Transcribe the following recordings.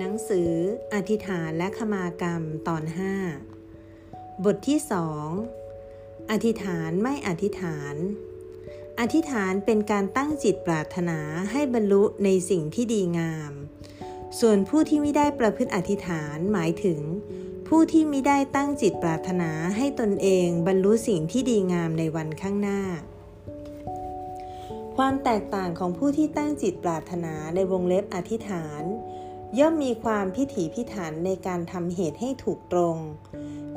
หนังสืออธิษฐานและขมากรรมตอน 5 บทที่สองอธิษฐานไม่อธิษฐาน อธิษฐานเป็นการตั้งจิตปรารถนาให้บรรลุในสิ่งที่ดีงาม ส่วนผู้ที่ไม่ได้ประพฤติอธิษฐานหมายถึง ผู้ที่ไม่ได้ตั้งจิตปรารถนาให้ตนเองบรรลุสิ่งที่ดีงามในวันข้างหน้าความแตกต่างของผู้ที่ตั้งจิตปรารถนาในวงเล็บอธิษฐาน ย่อมมีความพิถีพิถันในการทำเหตุให้ถูกตรง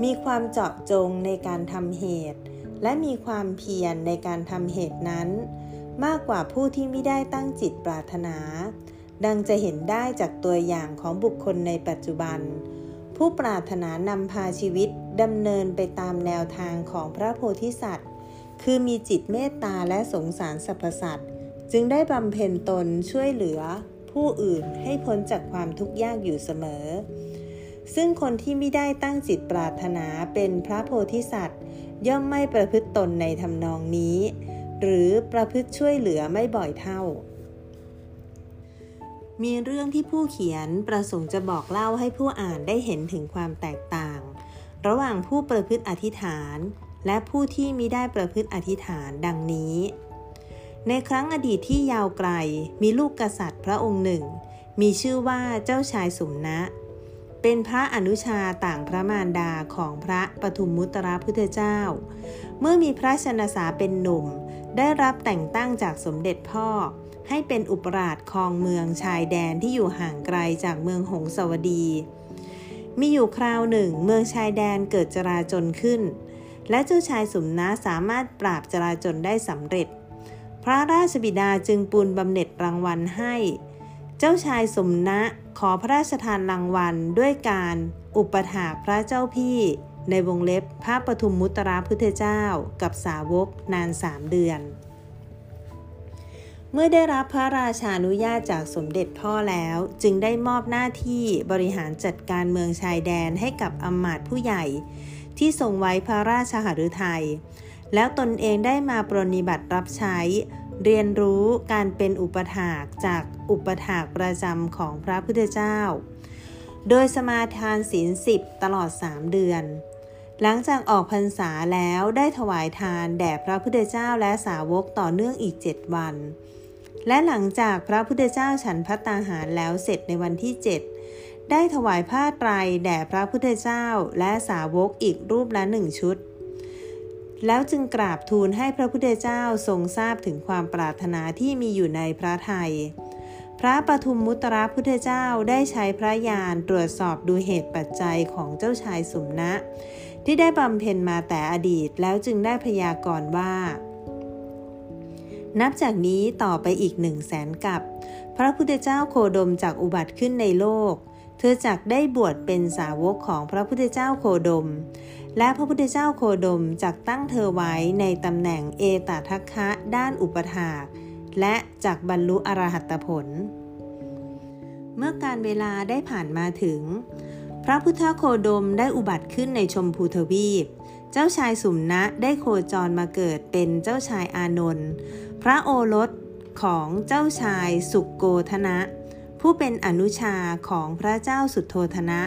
มีความเจาะจงในการทำเหตุ และมีความเพียรในการทำเหตุนั้น มากกว่าผู้ที่ไม่ได้ตั้งจิตปรารถนา ดังจะเห็นได้จากตัวอย่างของบุคคลในปัจจุบัน ผู้ปรารถนานำพาชีวิตดำเนินไปตามแนวทางของพระโพธิสัตว์ คือมีจิตเมตตาและสงสารสรรพสัตว์ จึงได้บำเพ็ญตนช่วยเหลือ ผู้อื่นให้พ้นจากความทุกข์ยากอยู่เสมอ ซึ่งคนที่ไม่ได้ตั้งจิตปรารถนาเป็นพระโพธิสัตว์ ย่อมไม่ประพฤติตนในทำนองนี้ หรือประพฤติช่วยเหลือไม่บ่อยเท่า มีเรื่องที่ผู้เขียนประสงค์จะบอกเล่าให้ผู้อ่านได้เห็นถึงความแตกต่าง ระหว่างผู้ประพฤติอธิษฐาน และผู้ที่มิได้ประพฤติอธิษฐานดังนี้ ในครั้งอดีตที่ยาวไกล มีลูกกษัตริย์พระองค์หนึ่ง มีชื่อว่าเจ้าชายสุมนะเป็นพระอนุชาต่างพระมารดาของพระปทุมมุตระพุทธเจ้า เมื่อมีพระชนสาเป็นหนุ่ม ได้รับแต่งตั้งจากสมเด็จพ่อ ให้เป็นอุปราชครองเมืองชายแดนที่อยู่ห่างไกลจากเมืองหงสวดี มีอยู่คราวหนึ่ง เมืองชายแดนเกิดจราจนขึ้น และเจ้าชายสุมนะสามารถปราบจราจนได้สำเร็จ พระราชบิดาจึงปูนบำเหน็จรางวัลให้ เจ้าชายสมณะขอพระราชทานรางวัลด้วยการอุปถากพระเจ้าพี่ ในวงเล็บพระปทุมมุตระพุทธเจ้ากับสาวกนานสามเดือน เมื่อได้รับพระราชานุญาตจากสมเด็จพ่อแล้วจึงได้มอบหน้าที่บริหารจัดการเมืองชายแดนให้กับอำมาตย์ผู้ใหญ่ ที่ทรงไว้พระราชหฤทัย แล้วตนเองได้มาปรนิบัติรับใช้ เรียนรู้การเป็นอุปถากจากอุปถากประจำของพระพุทธเจ้า โดยสมาทานศีลสิบตลอดสามเดือน หลังจากออกพรรษาแล้วได้ถวายทานแด่พระพุทธเจ้าและสาวกต่อเนื่องอีกเจ็ดวัน และหลังจากพระพุทธเจ้าฉันพัตตาหารแล้วเสร็จในวันที่เจ็ดได้ถวายผ้าไตรแด่พระพุทธเจ้าและสาวกอีกรูปละหนึ่งชุด แล้วจึงกราบทูลให้พระพุทธเจ้าทรงทราบถึงความปรารถนาที่มีอยู่ในพระไทย พระปทุมมุตระพุทธเจ้าได้ใช้พระญาณตรวจสอบดูเหตุปัจจัยของเจ้าชายสุมนะ ที่ได้บำเพ็ญมาแต่อดีตแล้วจึงได้พยากรณ์ว่า นับจากนี้ต่อไปอีกหนึ่งแสนกับพระพุทธเจ้าโคดมจากอุบัติขึ้นในโลก เธอจักได้บวชเป็นสาวกของพระพุทธเจ้าโคดม และพระพุทธเจ้าโคดมจักตั้งเธอไว้ในตำแหน่งเอตทัคคะด้านอุปถาก และจักบรรลุอรหัตผล เมื่อการเวลาได้ผ่านมาถึง พระพุทธโคดมได้อุบัติขึ้นในชมพูทวีป เจ้าชายสุมนะได้โคจรมาเกิดเป็นเจ้าชายอานนท์พระโอรสของเจ้าชายสุกโกธนะ ผู้เป็นอนุชาของพระเจ้าสุโธธนะ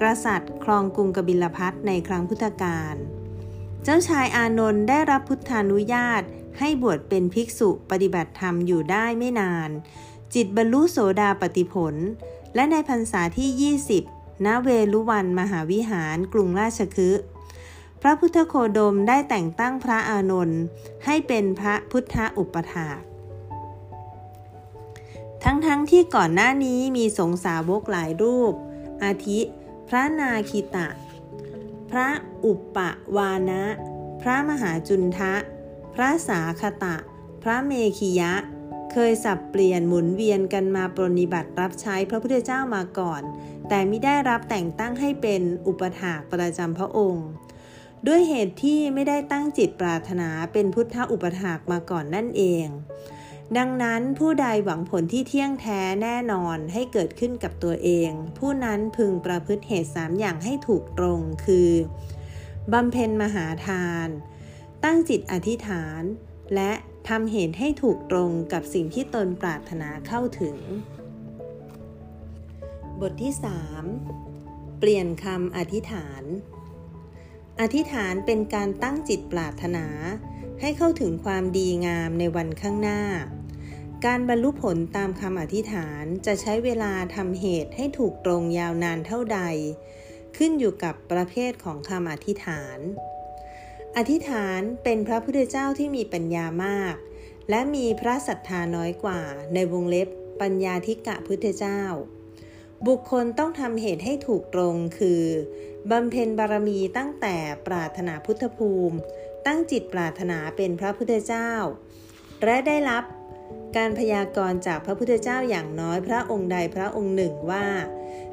กษัตริย์ ครองกรุงกบิลพัทในครั้งพุทธกาล เจ้าชายอานนท์ได้รับพุทธานุญาตให้บวชเป็นภิกษุปฏิบัติธรรมอยู่ได้ไม่นาน จิตบรรลุโสดาปติผล และในพรรษาที่ 20 ณ เวลุวันมหาวิหารกรุงราชคฤห์พระพุทธโคดมได้แต่งตั้งพระอานนท์ให้เป็นพระพุทธอุปถาทั้งๆทที่ก่อนหน้านี้มีสงสาวกหลายรูป อาทิ พระนาคิตะ พระอุปปวานะ พระมหาจุนทะ พระสาคตะ พระเมขียะ เคยสับเปลี่ยนหมุนเวียนกันมาปรนิบัติรับใช้พระพุทธเจ้ามาก่อน แต่ไม่ได้รับแต่งตั้งให้เป็นอุปถากประจำพระองค์ ด้วยเหตุที่ไม่ได้ตั้งจิตปรารถนาเป็นพุทธอุปถากมาก่อนนั่นเอง ดังนั้นผู้ใดหวังผลที่เที่ยงแท้แน่นอนให้เกิดขึ้นกับตัวเอง ผู้นั้นพึงประพฤติเหตุสามอย่างให้ถูกตรงคือบำเพ็ญมหาทาน ตั้งจิตอธิษฐาน และทำเหตุให้ถูกตรงกับสิ่งที่ตนปรารถนาเข้าถึง บทที่ 3 เปลี่ยนคำอธิษฐาน อธิษฐานเป็นการตั้งจิตปรารถนาให้เข้าถึงความดีงามในวันข้างหน้า การบรรลุผลตามคำอธิษฐานจะใช้เวลาทำเหตุให้ถูกตรงยาวนานเท่าใด ขึ้นอยู่กับประเภทของคำอธิษฐาน อธิษฐานเป็นพระพุทธเจ้าที่มีปัญญามาก และมีพระศรัทธาน้อยกว่าในวงเล็บปัญญาธิกะพุทธเจ้า บุคคลต้องทำเหตุให้ถูกตรงคือบำเพ็ญบารมีตั้งแต่ปรารถนาพุทธภูมิ ตั้งจิตปรารถนาเป็นพระพุทธเจ้า และได้รับ การพยากรณ์จากพระพุทธเจ้าอย่างน้อยพระองค์ใดพระองค์หนึ่งว่า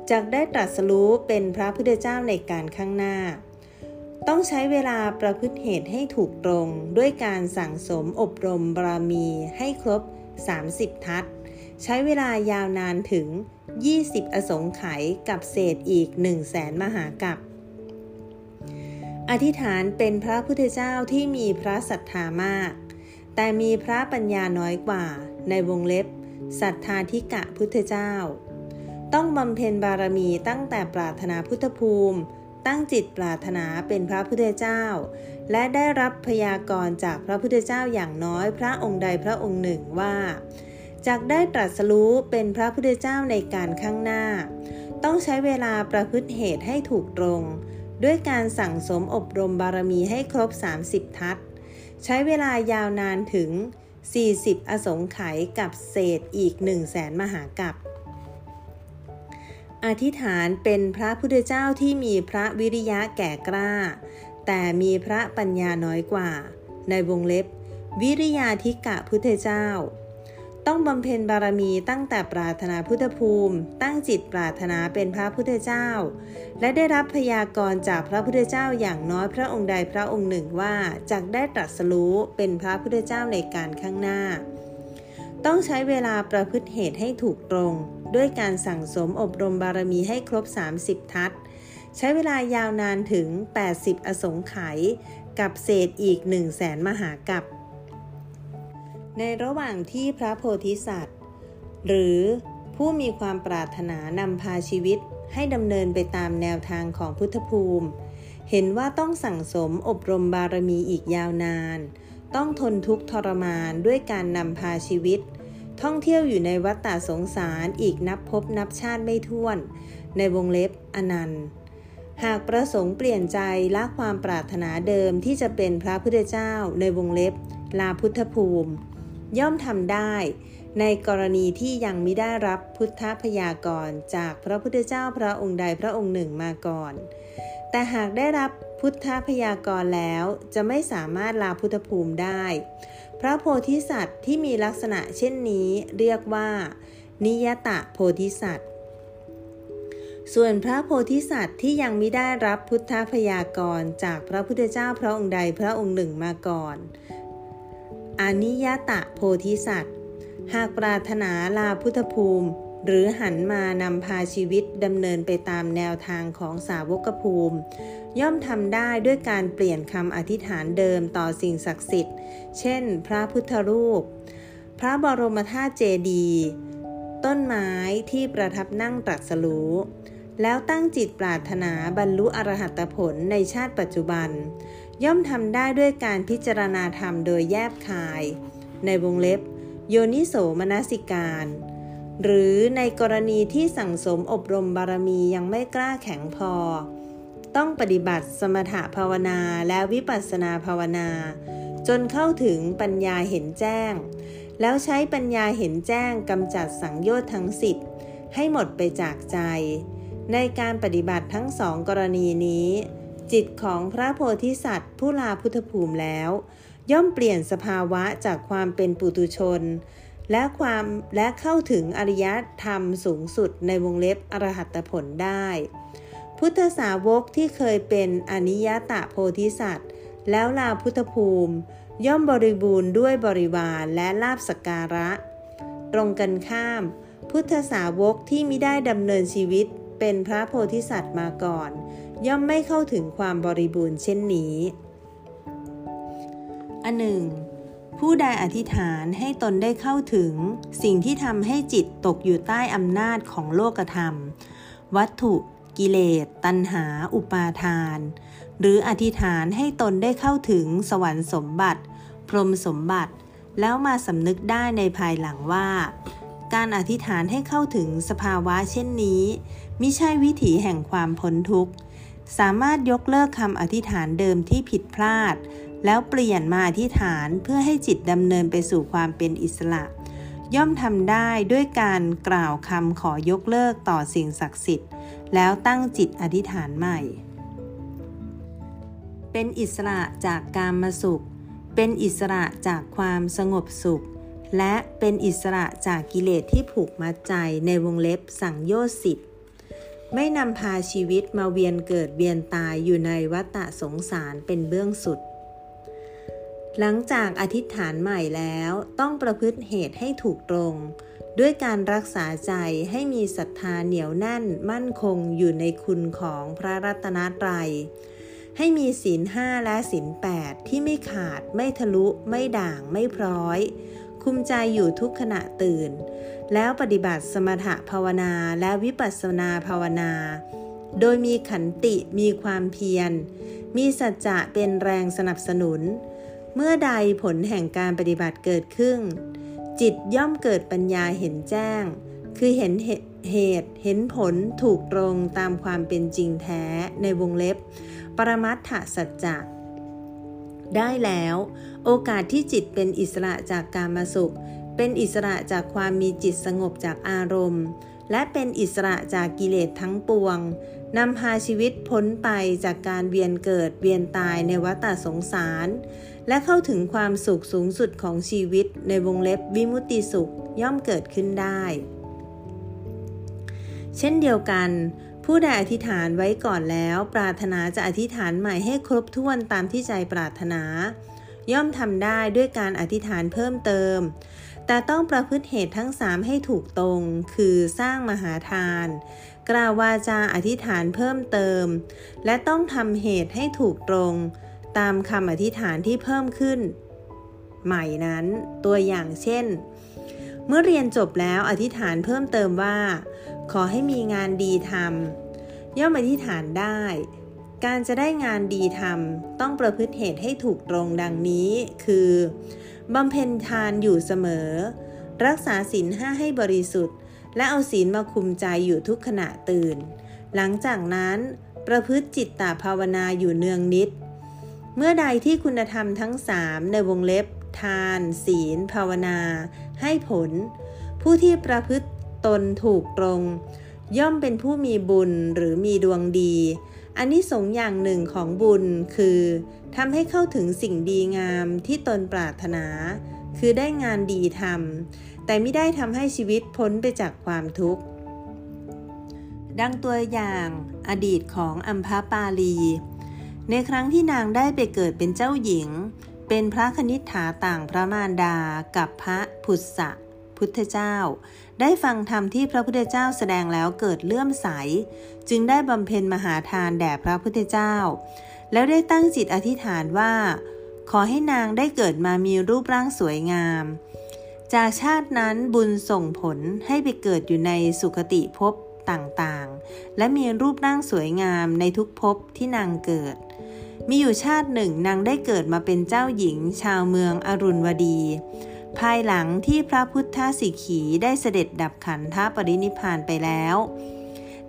จากได้ตรัสรู้เป็นพระพุทธเจ้าในการข้างหน้า ต้องใช้เวลาประพฤติเหตุให้ถูกตรงด้วยการสั่งสมอบรมบารมีให้ครบ 30 ทัศใช้เวลายาวนานถึง 20 อสงไขยกับเศษอีก 1 0 0 0 0แสนมหากับอธิษฐานเป็นพระพุทธเจ้าที่มีพระศรัทธามาก แต่มีพระปัญญาน้อยกว่า ในวงเล็บศรัทธาธิกะพุทธเจ้า ต้องบำเพ็ญบารมีตั้งแต่ปรารถนาพุทธภูมิ ตั้งจิตปรารถนาเป็นพระพุทธเจ้า และได้รับพยากรณ์จากพระพุทธเจ้าอย่างน้อยพระองค์ใดพระองค์หนึ่งว่าจากได้ตรัสรู้เป็นพระพุทธเจ้าในการข้างหน้า ต้องใช้เวลาประพฤติเหตุให้ถูกตรง ด้วยการสั่งสมอบรมบารมีให้ครบ 30 ทัศใช้เวลายาวนานถึง 40 อสงไขยกับเศษอีก 1 0 0 0 0แสนมหากับอธิษฐานเป็นพระพุทธเจ้าที่มีพระวิริยะแก่กล้า แต่มีพระปัญญาน้อยกว่า ในวงเล็บ วิริยาธิกะพุทธเจ้า ต้องบำเพ็ญบารมีตั้งแต่ปรารถนาพุทธภูมิ ตั้งจิตปรารถนาเป็นพระพุทธเจ้า และได้รับพยากรณ์จากพระพุทธเจ้าอย่างน้อยพระองค์ใดพระองค์หนึ่งว่าจากได้ตรัสรู้เป็นพระพุทธเจ้าในการข้างหน้า ต้องใช้เวลาประพฤติเหตุให้ถูกตรง ด้วยการสั่งสมอบรมบารมีให้ครบ 30 ทัศใช้เวลายาวนานถึง 80 อสงไขยกับเศษอีก 1 0 0 0 0แสนมหากับ ในระหว่างที่พระโพธิสัตว์ หรือผู้มีความปรารถนานำพาชีวิตให้ดำเนินไปตามแนวทางของพุทธภูมิ เห็นว่าต้องสั่งสมอบรมบารมีอีกยาวนาน ต้องทนทุกข์ทรมานด้วยการนำพาชีวิต ท่องเที่ยวอยู่ในวัฏฏะสงสารอีกนับพบนับชาติไม่ถ้วน ในวงเล็บอนันต์ หากประสงค์เปลี่ยนใจละความปรารถนาเดิมที่จะเป็นพระพุทธเจ้าในวงเล็บลาพุทธภูมิ ย่อมทำได้ ในกรณีที่ยังไม่ได้รับพุทธพยากรจากพระพุทธเจ้าพระองค์ใดพระองค์หนึ่งมาก่อน แต่หากได้รับพุทธพยากรแล้วจะไม่สามารถลาพุทธภูมิได้ พระโพธิสัตว์ที่มีลักษณะเช่นนี้เรียกว่า นิยตะโพธิสัตว์ส่วนพระโพธิสัตว์ที่ยังไม่ได้รับพุทธพยากรจากพระพุทธเจ้าพระองค์ใดพระองค์หนึ่งมาก่อน อนิยตะโพธิสัตว์ หากปรารถนาลาพุทธภูมิ หรือหันมานำพาชีวิตดำเนินไปตามแนวทางของสาวกภูมิ ย่อมทำได้ด้วยการเปลี่ยนคำอธิษฐานเดิมต่อสิ่งศักดิ์สิทธิ์ เช่น พระพุทธรูป พระบรมธาตุเจดีย์ต้นไม้ที่ประทับนั่งตรัสรู้แล้วตั้งจิตปรารถนาบรรลุอรหัตผลในชาติปัจจุบัน ย่อมทำได้ด้วยการพิจารณาธรรมโดยแยบคาย ในวงเล็บ โยนิโสมนสิการ หรือในกรณีที่สั่งสมอบรมบารมียังไม่กล้าแข็งพอ ต้องปฏิบัติสมถภาวนาและวิปัสสนาภาวนา จนเข้าถึงปัญญาเห็นแจ้ง แล้วใช้ปัญญาเห็นแจ้งกำจัดสังโยชน์ทั้งสิบให้หมดไปจากใจ ในการปฏิบัติทั้งสองกรณีนี้ จิตของพระโพธิสัตว์ ผู้ลาพุทธภูมิแล้ว ย่อมเปลี่ยนสภาวะจากความเป็นปุตุชน และความและเข้าถึงอริยธรรมสูงสุดในวงเล็บอรหัตผลได้ พุทธสาวกที่เคยเป็นอนิยตะโพธิสัตว์ แล้วลาพุทธภูมิ ย่อมบริบูรณ์ด้วยบริวารและลาบสการะ ตรงกันข้าม พุทธสาวกที่มิได้ดำเนินชีวิตเป็นพระโพธิสัตว์มาก่อน ย่อมไม่เข้าถึงความบริบูรณ์เช่นนี้ อันหนึ่ง ผู้ใดอธิษฐานให้ตนได้เข้าถึง สิ่งที่ทำให้จิตตกอยู่ใต้อำนาจของโลกธรรม วัตถุกิเลส ตัณหา อุปาทาน หรืออธิษฐานให้ตนได้เข้าถึงสวรรค์สมบัติ พรหมสมบัติ แล้วมาสำนึกได้ในภายหลังว่า การอธิษฐานให้เข้าถึงสภาวะเช่นนี้ มิใช่วิถีแห่งความพ้นทุกข์ สามารถยกเลิกคำอธิษฐานเดิมที่ผิดพลาด แล้วเปลี่ยนมาอธิษฐานเพื่อให้จิตดำเนินไปสู่ความเป็นอิสระ ย่อมทำได้ด้วยการกล่าวคำขอยกเลิกต่อสิ่งศักดิ์สิทธิ์ แล้วตั้งจิตอธิษฐานใหม่ เป็นอิสระจากการมาสุข เป็นอิสระจากความสงบสุข และเป็นอิสระจากกิเลสที่ผูกมัดใจในวงเล็บสั่งโยสิทธิ์ ไม่นำพาชีวิตมาเวียนเกิดเวียนตายอยู่ในวัฏสงสารเป็นเบื้องสุด หลังจากอธิษฐานใหม่แล้วต้องประพฤติเหตุให้ถูกตรง ด้วยการรักษาใจให้มีศรัทธาเหนียวแน่นมั่นคงอยู่ในคุณของพระรัตนตรัย ให้มีศีลห้าและศีลแปดที่ไม่ขาดไม่ทะลุไม่ด่างไม่พร้อย คุมใจอยู่ทุกขณะตื่น แล้วปฏิบัติสมถภาวนาและวิปัสสนาภาวนา โดยมีขันติมีความเพียร มีสัจจะเป็นแรงสนับสนุน เมื่อใดผลแห่งการปฏิบัติเกิดขึ้น จิตย่อมเกิดปัญญาเห็นแจ้ง คือเห็นเหตุเห็นผลถูกตรงตามความเป็นจริงแท้ในวงเล็บ ปรมัตถสัจจะ ได้แล้ว โอกาสที่จิตเป็นอิสระจากการมาสุข เป็นอิสระจากความมีจิตสงบจากอารมณ์ และเป็นอิสระจากกิเลสทั้งปวงนำพาชีวิตพ้นไปจากการเวียนเกิดเวียนตายในวัฏสงสาร และเข้าถึงความสุขสูงสุดของชีวิตในวงเล็บวิมุตติสุขย่อมเกิดขึ้นได้ เช่นเดียวกัน ผู้ใดอธิษฐานไว้ก่อนแล้ว ปรารถนาจะอธิษฐานใหม่ให้ครบถ้วนตามที่ใจปรารถนา ย่อมทำได้ด้วยการอธิษฐานเพิ่มเติม แต่ต้องประพฤติเหตุทั้งสามให้ถูกตรง คือสร้างมหาทาน กล่าววาจาอธิษฐานเพิ่มเติม และต้องทำเหตุให้ถูกตรง ตามคำอธิษฐานที่เพิ่มขึ้น ใหม่นั้นตัวอย่างเช่น เมื่อเรียนจบแล้วอธิษฐานเพิ่มเติมว่า ขอให้มีงานดีทำย่อมอธิษฐานได้ การจะได้งานดีทำต้องประพฤติเหตุให้ถูกตรงดังนี้ คือบำเพ็ญทานอยู่เสมอ รักษาศีลห้าให้บริสุทธิ์ และเอาศีลมาคุมใจอยู่ทุกขณะตื่น หลังจากนั้นประพฤติจิตตภาวนาอยู่เนืองนิด เมื่อใดที่คุณธรรมทั้งสามในวงเล็บ ทาน ศีล ภาวนา ให้ผล ผู้ที่ประพฤติ ตนถูกตรง ย่อมเป็นผู้มีบุญหรือมีดวงดีอันนี้สงอย่างหนึ่งของบุญคือทำให้เข้าถึงสิ่งดีงามที่ตนปรารถนา คือได้งานดีทำแต่ไม่ได้ทำให้ชีวิตพ้นไปจากความทุกข์ ดังตัวอย่างอดีตของอัมพาปาลี ในครั้งที่นางได้ไปเกิดเป็นเจ้าหญิง เป็นพระคณิษฐาต่างพระมารดากับพระผุษะ พุทธเจ้า ได้ฟังธรรมที่พระพุทธเจ้าแสดงแล้วเกิดเลื่อมใส จึงได้บำเพ็ญมหาทานแด่พระพุทธเจ้า แล้วได้ตั้งจิตอธิษฐานว่า ขอให้นางได้เกิดมามีรูปร่างสวยงาม จากชาตินั้นบุญส่งผลให้ไปเกิดอยู่ในสุคติภพต่างๆ และมีรูปร่างสวยงามในทุกภพที่นางเกิด มีอยู่ชาติหนึ่งนางได้เกิดมาเป็นเจ้าหญิงชาวเมืองอรุณวดี ภายหลังที่พระพุทธสิขีได้เสด็จดับขันธปรินิพานไปแล้ว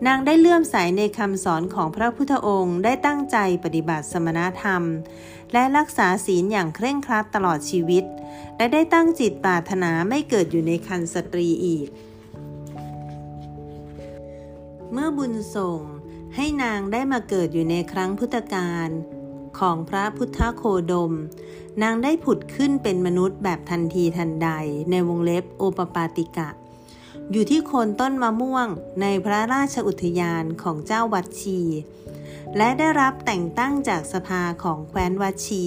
นางได้เลื่อมใสในคำสอนของพระพุทธองค์ได้ตั้งใจปฏิบัติสมณธรรม และรักษาศีลอย่างเคร่งครัดตลอดชีวิต และได้ตั้งจิตปรารถนาไม่เกิดอยู่ในคันสตรีอีก เมื่อบุญส่งให้นางได้มาเกิดอยู่ในครั้งพุทธกาล ของพระพุทธโคดม นางได้ผุดขึ้นเป็นมนุษย์แบบทันทีทันใดในวงเล็บโอปปาติกะ อยู่ที่โคนต้นมะม่วงในพระราชอุทยานของเจ้าวัดชี และได้รับแต่งตั้งจากสภาของแคว้นวัดชี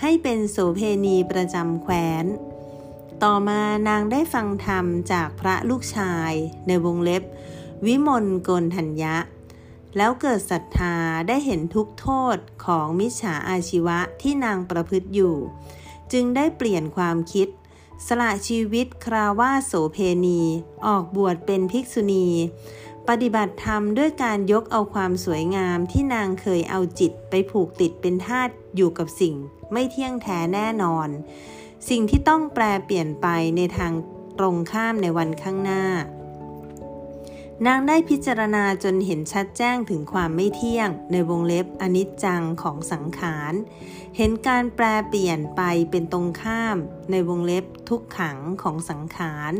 ให้เป็นโสเพณีประจำแคว้น ต่อมานางได้ฟังธรรมจากพระลูกชายในวงเล็บ วิมลโกนทัญญะ แล้วเกิดศรัทธาได้เห็นทุกโทษของมิจฉาอาชีวะที่นางประพฤติอยู่ จึงได้เปลี่ยนความคิด สละชีวิตคราวาโสเพณี ออกบวชเป็นภิกษุณี ปฏิบัติธรรมด้วยการยกเอาความสวยงามที่นางเคยเอาจิตไปผูกติดเป็นทาสอยู่กับสิ่ง ไม่เที่ยงแท้แน่นอน สิ่งที่ต้องแปลเปลี่ยนไปในทางตรงข้ามในวันข้างหน้า นางได้พิจารณาจนเห็นชัดแจ้งถึงความไม่เที่ยง ในวงเล็บอนิจจังของสังขาร เห็นการแปลเปลี่ยนไปเป็นตรงข้าม ในวงเล็บทุกขังของสังขาร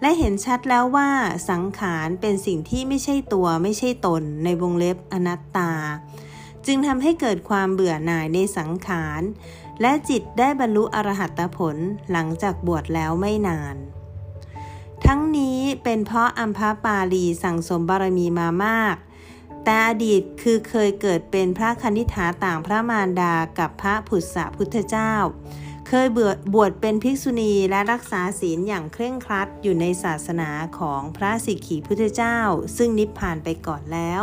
และเห็นชัดแล้วว่าสังขารเป็นสิ่งที่ไม่ใช่ตัวไม่ใช่ตน ในวงเล็บอนัตตา จึงทำให้เกิดความเบื่อหน่ายในสังขาร และจิตได้บรรลุอรหัตผลหลังจากบวชแล้วไม่นาน ทั้งนี้เป็นเพราะอัมพาปาลีสั่งสมบารมีมามาก แต่อดีตคือเคยเกิดเป็นพระคณิษฐาต่างพระมารดากับพระผุดสะพุทธเจ้า เคยบวชบวชเป็นภิกษุณีและรักษาศีลอย่างเคร่งครัดอยู่ในศาสนาของพระสิกขีพุทธเจ้า ซึ่งนิพพานไปก่อนแล้ว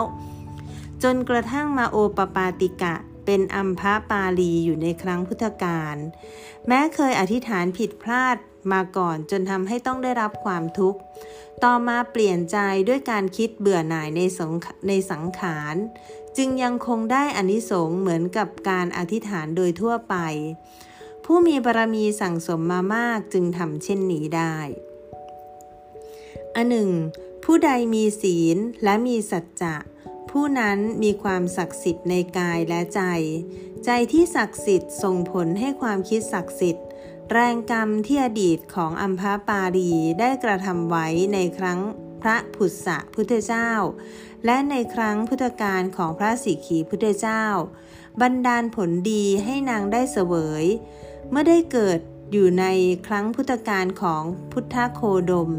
จนกระทั่งมาโอปปาติกะเป็นอัมพาปาลีอยู่ในครั้งพุทธกาลแม้เคยอธิษฐานผิดพลาด มาก่อน จนทำให้ต้องได้รับความทุกข์ ต่อมาเปลี่ยนใจด้วยการคิดเบื่อหน่ายในสงในสังขาร จึงยังคงได้อานิสงส์เหมือนกับการอธิษฐานโดยทั่วไป ผู้มีบารมีสั่งสมมามากจึงทำเช่นนี้ได้อันหนึ่ง ผู้ใดมีศีลและมีสัจจะผู้นั้นมีความศักดิ์สิทธิ์ในกายและใจ ใจที่ศักดิ์สิทธิ์ส่งผลให้ความคิดศักดิ์สิทธิ์ แรงกรรมที่อดีตของอัมพาปารีได้กระทำไว้ในครั้งพระผุดสะพุทธเจ้า และในครั้งพุทธกาลของพระสิกขีพุทธเจ้า บันดาลผลดีให้นางได้เสวย เมื่อได้เกิดอยู่ในครั้งพุทธกาลของพุทธโคดม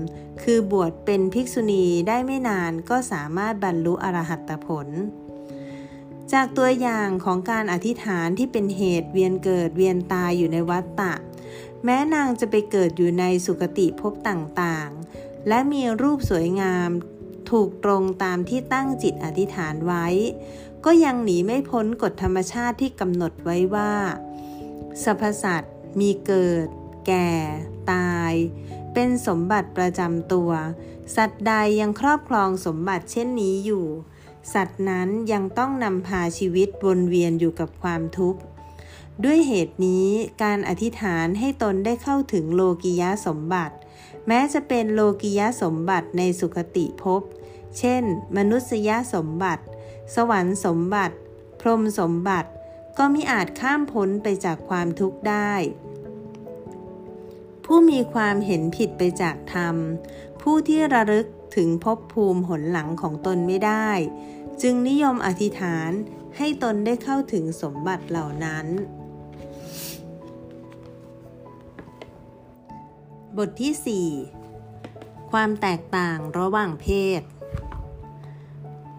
คือบวชเป็นภิกษุณีได้ไม่นานก็สามารถบรรลุอรหัตผล จากตัวอย่างของการอธิษฐานที่เป็นเหตุเวียนเกิดเวียนตายอยู่ในวัฏฏะ แม้นางจะไปเกิดอยู่ในสุคติภพต่างๆ และมีรูปสวยงามถูกตรงตามที่ตั้งจิตอธิษฐานไว้ ก็ยังหนีไม่พ้นกฎธรรมชาติที่กำหนดไว้ว่าสรรพสัตว์มีเกิด แก่ ตาย เป็นสมบัติประจำตัว สัตว์ใดยังครอบครองสมบัติเช่นนี้อยู่ สัตว์นั้นยังต้องนำพาชีวิตวนเวียนอยู่กับความทุกข์ ด้วยเหตุนี้การอธิษฐานให้ตนได้เข้าถึงโลกิยะสมบัติ แม้จะเป็นโลกิยะสมบัติในสุคติภพ เช่น มนุษยสมบัติ สวรรค์สมบัติ พรหมสมบัติ ก็มิอาจข้ามพ้นไปจากความทุกข์ได้ ผู้มีความเห็นผิดไปจากธรรม ผู้ที่ระลึกถึงภพภูมิหนหลังของตนไม่ได้ จึงนิยมอธิษฐานให้ตนได้เข้าถึงสมบัติเหล่านั้น บทที่ 4 ความแตกต่างระหว่างเพศ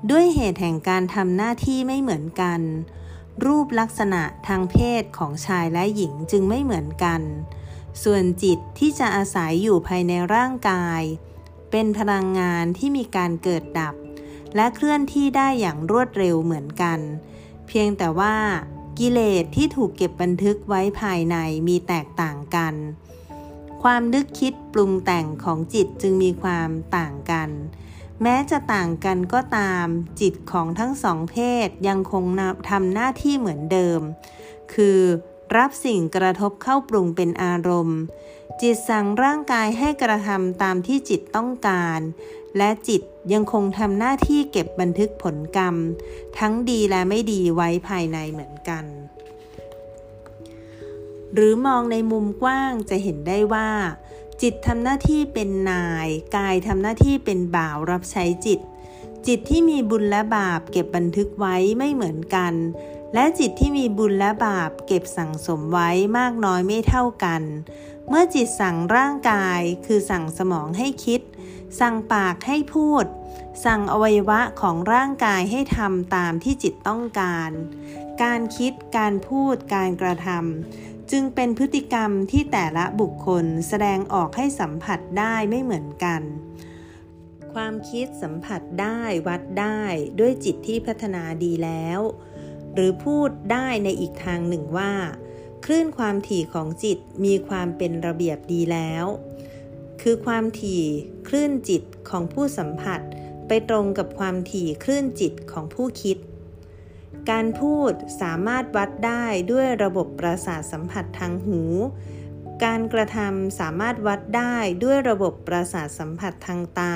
ด้วยเหตุแห่งการทำหน้าที่ไม่เหมือนกัน รูปลักษณะทางเพศของชายและหญิงจึงไม่เหมือนกัน ส่วนจิตที่จะอาศัยอยู่ภายในร่างกาย เป็นพลังงานที่มีการเกิดดับ และเคลื่อนที่ได้อย่างรวดเร็วเหมือนกัน เพียงแต่ว่ากิเลสที่ถูกเก็บบันทึกไว้ภายในมีแตกต่างกัน ความนึกคิดปรุงแต่งของจิตจึงมีความต่างกัน แม้จะต่างกันก็ตามจิตของทั้งสองเพศยังคงทำหน้าที่เหมือนเดิม คือรับสิ่งกระทบเข้าปรุงเป็นอารมณ์ จิตสั่งร่างกายให้กระทำตามที่จิตต้องการ และจิตยังคงทำหน้าที่เก็บบันทึกผลกรรม ทั้งดีและไม่ดีไว้ภายในเหมือนกัน หรือมองในมุมกว้างจะเห็นได้ว่า จิตทำหน้าที่เป็นนาย กายทำหน้าที่เป็นบ่าวรับใช้จิต จิตที่มีบุญและบาปเก็บบันทึกไว้ไม่เหมือนกัน และจิตที่มีบุญและบาปเก็บสั่งสมไว้มากน้อยไม่เท่ากัน เมื่อจิตสั่งร่างกายคือสั่งสมองให้คิด สั่งปากให้พูด สั่งอวัยวะของร่างกายให้ทำตามที่จิตต้องการ การคิด การพูด การกระทำ จึงเป็นพฤติกรรมที่แต่ละบุคคลแสดงออกให้สัมผัสได้ไม่เหมือนกัน ความคิดสัมผัสได้วัดได้ด้วยจิตที่พัฒนาดีแล้ว หรือพูดได้ในอีกทางหนึ่งว่า คลื่นความถี่ของจิตมีความเป็นระเบียบดีแล้ว คือความถี่คลื่นจิตของผู้สัมผัสไปตรงกับความถี่คลื่นจิตของผู้คิด การพูดสามารถวัดได้ด้วยระบบประสาทสัมผัสทางหู การกระทำสามารถวัดได้ด้วยระบบประสาทสัมผัสทางตา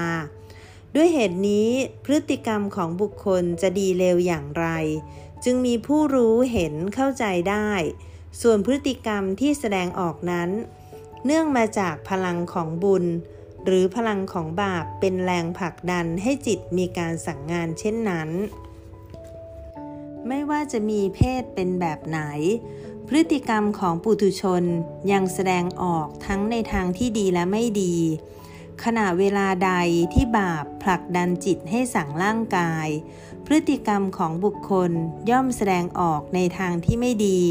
ด้วยเหตุนี้พฤติกรรมของบุคคลจะดีเลวอย่างไร จึงมีผู้รู้เห็นเข้าใจได้ ส่วนพฤติกรรมที่แสดงออกนั้น เนื่องมาจากพลังของบุญ หรือพลังของบาปเป็นแรงผลักดันให้จิตมีการสั่งงานเช่นนั้น ไม่ว่าจะมีเพศเป็นแบบไหน พฤติกรรมของปุถุชนยังแสดงออกทั้งในทางที่ดีและไม่ดี ขณะเวลาใดที่บาปผลักดันจิตให้สั่งร่างกาย พฤติกรรมของบุคคลย่อมแสดงออกในทางที่ไม่ดี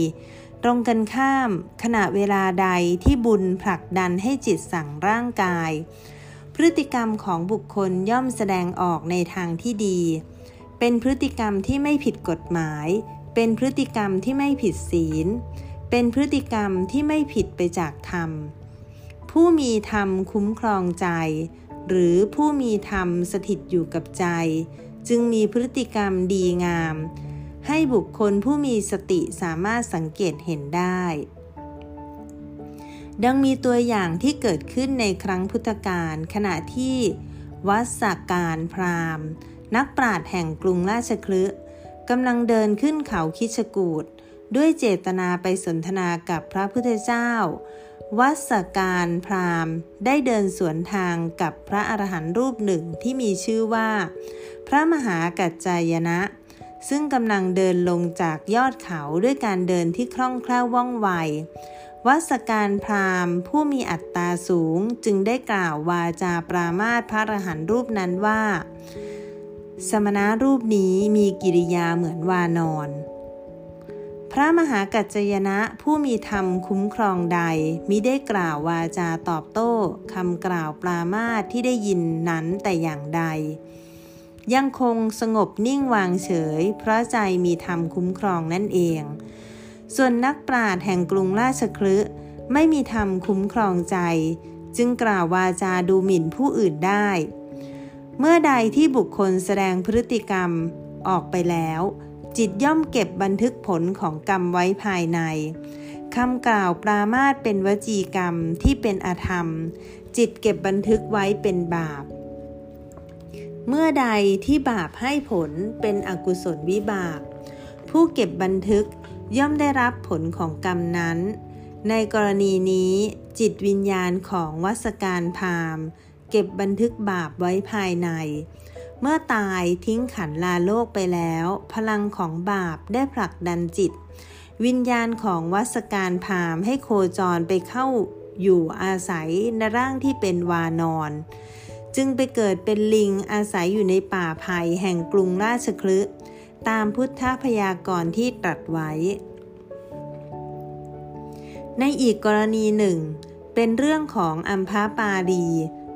ตรงกันข้าม ขณะเวลาใดที่บุญผลักดันให้จิตสั่งร่างกาย พฤติกรรมของบุคคลย่อมแสดงออกในทางที่ดี เป็นพฤติกรรมที่ไม่ผิดกฎหมาย เป็นพฤติกรรมที่ไม่ผิดศีล เป็นพฤติกรรมที่ไม่ผิดไปจากธรรม ผู้มีธรรมคุ้มครองใจ หรือผู้มีธรรมสถิตอยู่กับใจ จึงมีพฤติกรรมดีงาม ให้บุคคลผู้มีสติสามารถสังเกตเห็นได้ ดังมีตัวอย่างที่เกิดขึ้นในครั้งพุทธกาลขณะที่วัสสการพราหมณ์ นักปราชญ์แห่งกรุงราชคลึกำลังเดินขึ้นเขาคิชกูดด้วยเจตนาไปสนทนากับพระพุทธเจ้า วัสการพราหมณ์ได้เดินสวนทางกับพระอรหันต์รูปหนึ่งที่มีชื่อว่า พระมหากัจจายนะ ซึ่งกำลังเดินลงจากยอดเขาด้วยการเดินที่คล่องแคล่วว่องไว วัสการพราหมณ์ผู้มีอัตตาสูงจึงได้กล่าววาจาปรามาสพระอรหันต์รูปนั้นว่า สมณะรูปนี้มีกิริยาเหมือนวานอน พระมหากัจจยนะผู้มีธรรมคุ้มครองใดมิได้กล่าววาจาตอบโต้คำกล่าวปรามาสที่ได้ยินนั้นแต่อย่างใด ยังคงสงบนิ่งวางเฉย เพราะใจมีธรรมคุ้มครองนั่นเอง ส่วนนักปราชญ์แห่งกรุงราชคลึไม่มีธรรมคุ้มครองใจ จึงกล่าววาจาดูหมิ่นผู้อื่นได้ เมื่อใดที่บุคคลแสดงพฤติกรรมออกไปแล้ว จิตย่อมเก็บบันทึกผลของกรรมไว้ภายในคำกล่าวปรามาตเป็นวจีกรรมที่เป็นอาธรรม จิตเก็บบันทึกไว้เป็นบาป เมื่อใดที่บาปให้ผลเป็นอกุศลวิบาก ผู้เก็บบันทึกย่อมได้รับผลของกรรมนั้น ในกรณีนี้จิตวิญญาณของวัสการพาม เก็บบันทึกบาปไว้ภายใน เมื่อตายทิ้งขันลาโลกไปแล้ว พลังของบาปได้ผลักดันจิต วิญญาณของวัสการพามให้โคจรไปเข้าอยู่อาศัยในร่างที่เป็นวานอน จึงไปเกิดเป็นลิงอาศัยอยู่ในป่าไผ่แห่งกรุงราชคลึตามพุทธพยากรณ์ที่ตรัสไว้ ในอีกกรณีหนึ่ง เป็นเรื่องของอัมพาปาดี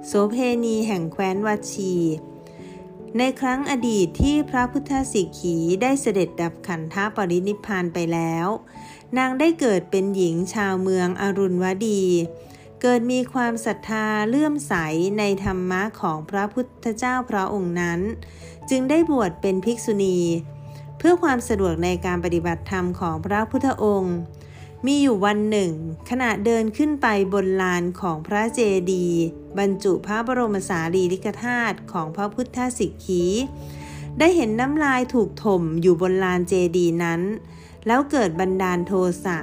โสเพณีแห่งแคว้นวัชี ในครั้งอดีตที่พระพุทธสิกขีได้เสด็จดับขันธปรินิพานไปแล้ว นางได้เกิดเป็นหญิงชาวเมืองอรุณวดี เกิดมีความศรัทธาเลื่อมใสในธรรมะของพระพุทธเจ้าพระองค์นั้น จึงได้บวชเป็นภิกษุณี เพื่อความสะดวกในการปฏิบัติธรรมของพระพุทธองค์ มีอยู่วันหนึ่ง ขณะเดินขึ้นไปบนลานของพระเจดีย์บรรจุพระบรมสารีริกธาตุของพระพุทธสิกขีได้เห็นน้ำลายถูกถมอยู่บนลานเจดีย์นั้น แล้วเกิดบันดาลโทสะ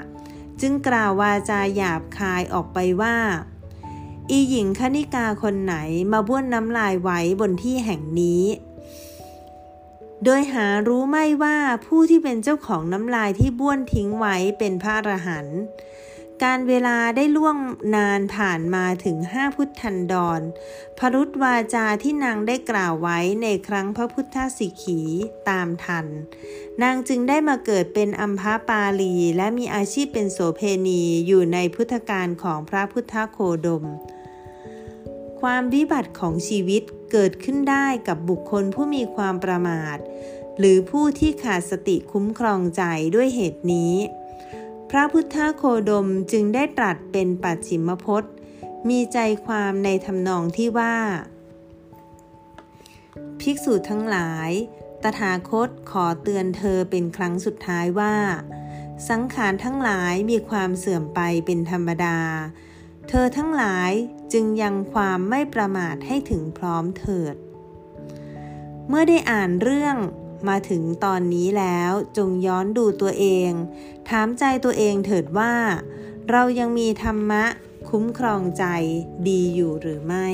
จึงกล่าววาจาหยาบคายออกไปว่า อีหญิงคณิกาคนไหนมาบ้วนน้ำลายไว้บนที่แห่งนี้ โดยหารู้ไม่ว่าผู้ที่เป็นเจ้าของน้ำลายที่บ้วนทิ้งไว้เป็นพระอรหันต์การเวลาได้ล่วงนานผ่านมาถึงห้าพุทธันดร พรุษวาจาที่นางได้กล่าวไว้ในครั้งพระพุทธสิกขีตามทัน นางจึงได้มาเกิดเป็นอัมพาปาลี และมีอาชีพเป็นโสเพณีอยู่ในพุทธการของพระพุทธโคดม ความวิบัติของชีวิต เกิดขึ้นได้กับบุคคลผู้มีความประมาท หรือผู้ที่ขาดสติคุ้มครองใจด้วยเหตุนี้ พระพุทธโคดมจึงได้ตรัสเป็นปัจฉิมพจน์ มีใจความในทำนองที่ว่า ภิกษุทั้งหลาย ตถาคตขอเตือนเธอเป็นครั้งสุดท้ายว่า สังขารทั้งหลายมีความเสื่อมไปเป็นธรรมดา เธอทั้งหลาย จึงยังความไม่ประมาทให้ถึงพร้อมเถิด เมื่อได้อ่านเรื่องมาถึงตอนนี้แล้วจงย้อนดูตัวเอง ถามใจตัวเองเถิดว่า เรายังมีธรรมะคุ้มครองใจดีอยู่หรือไม่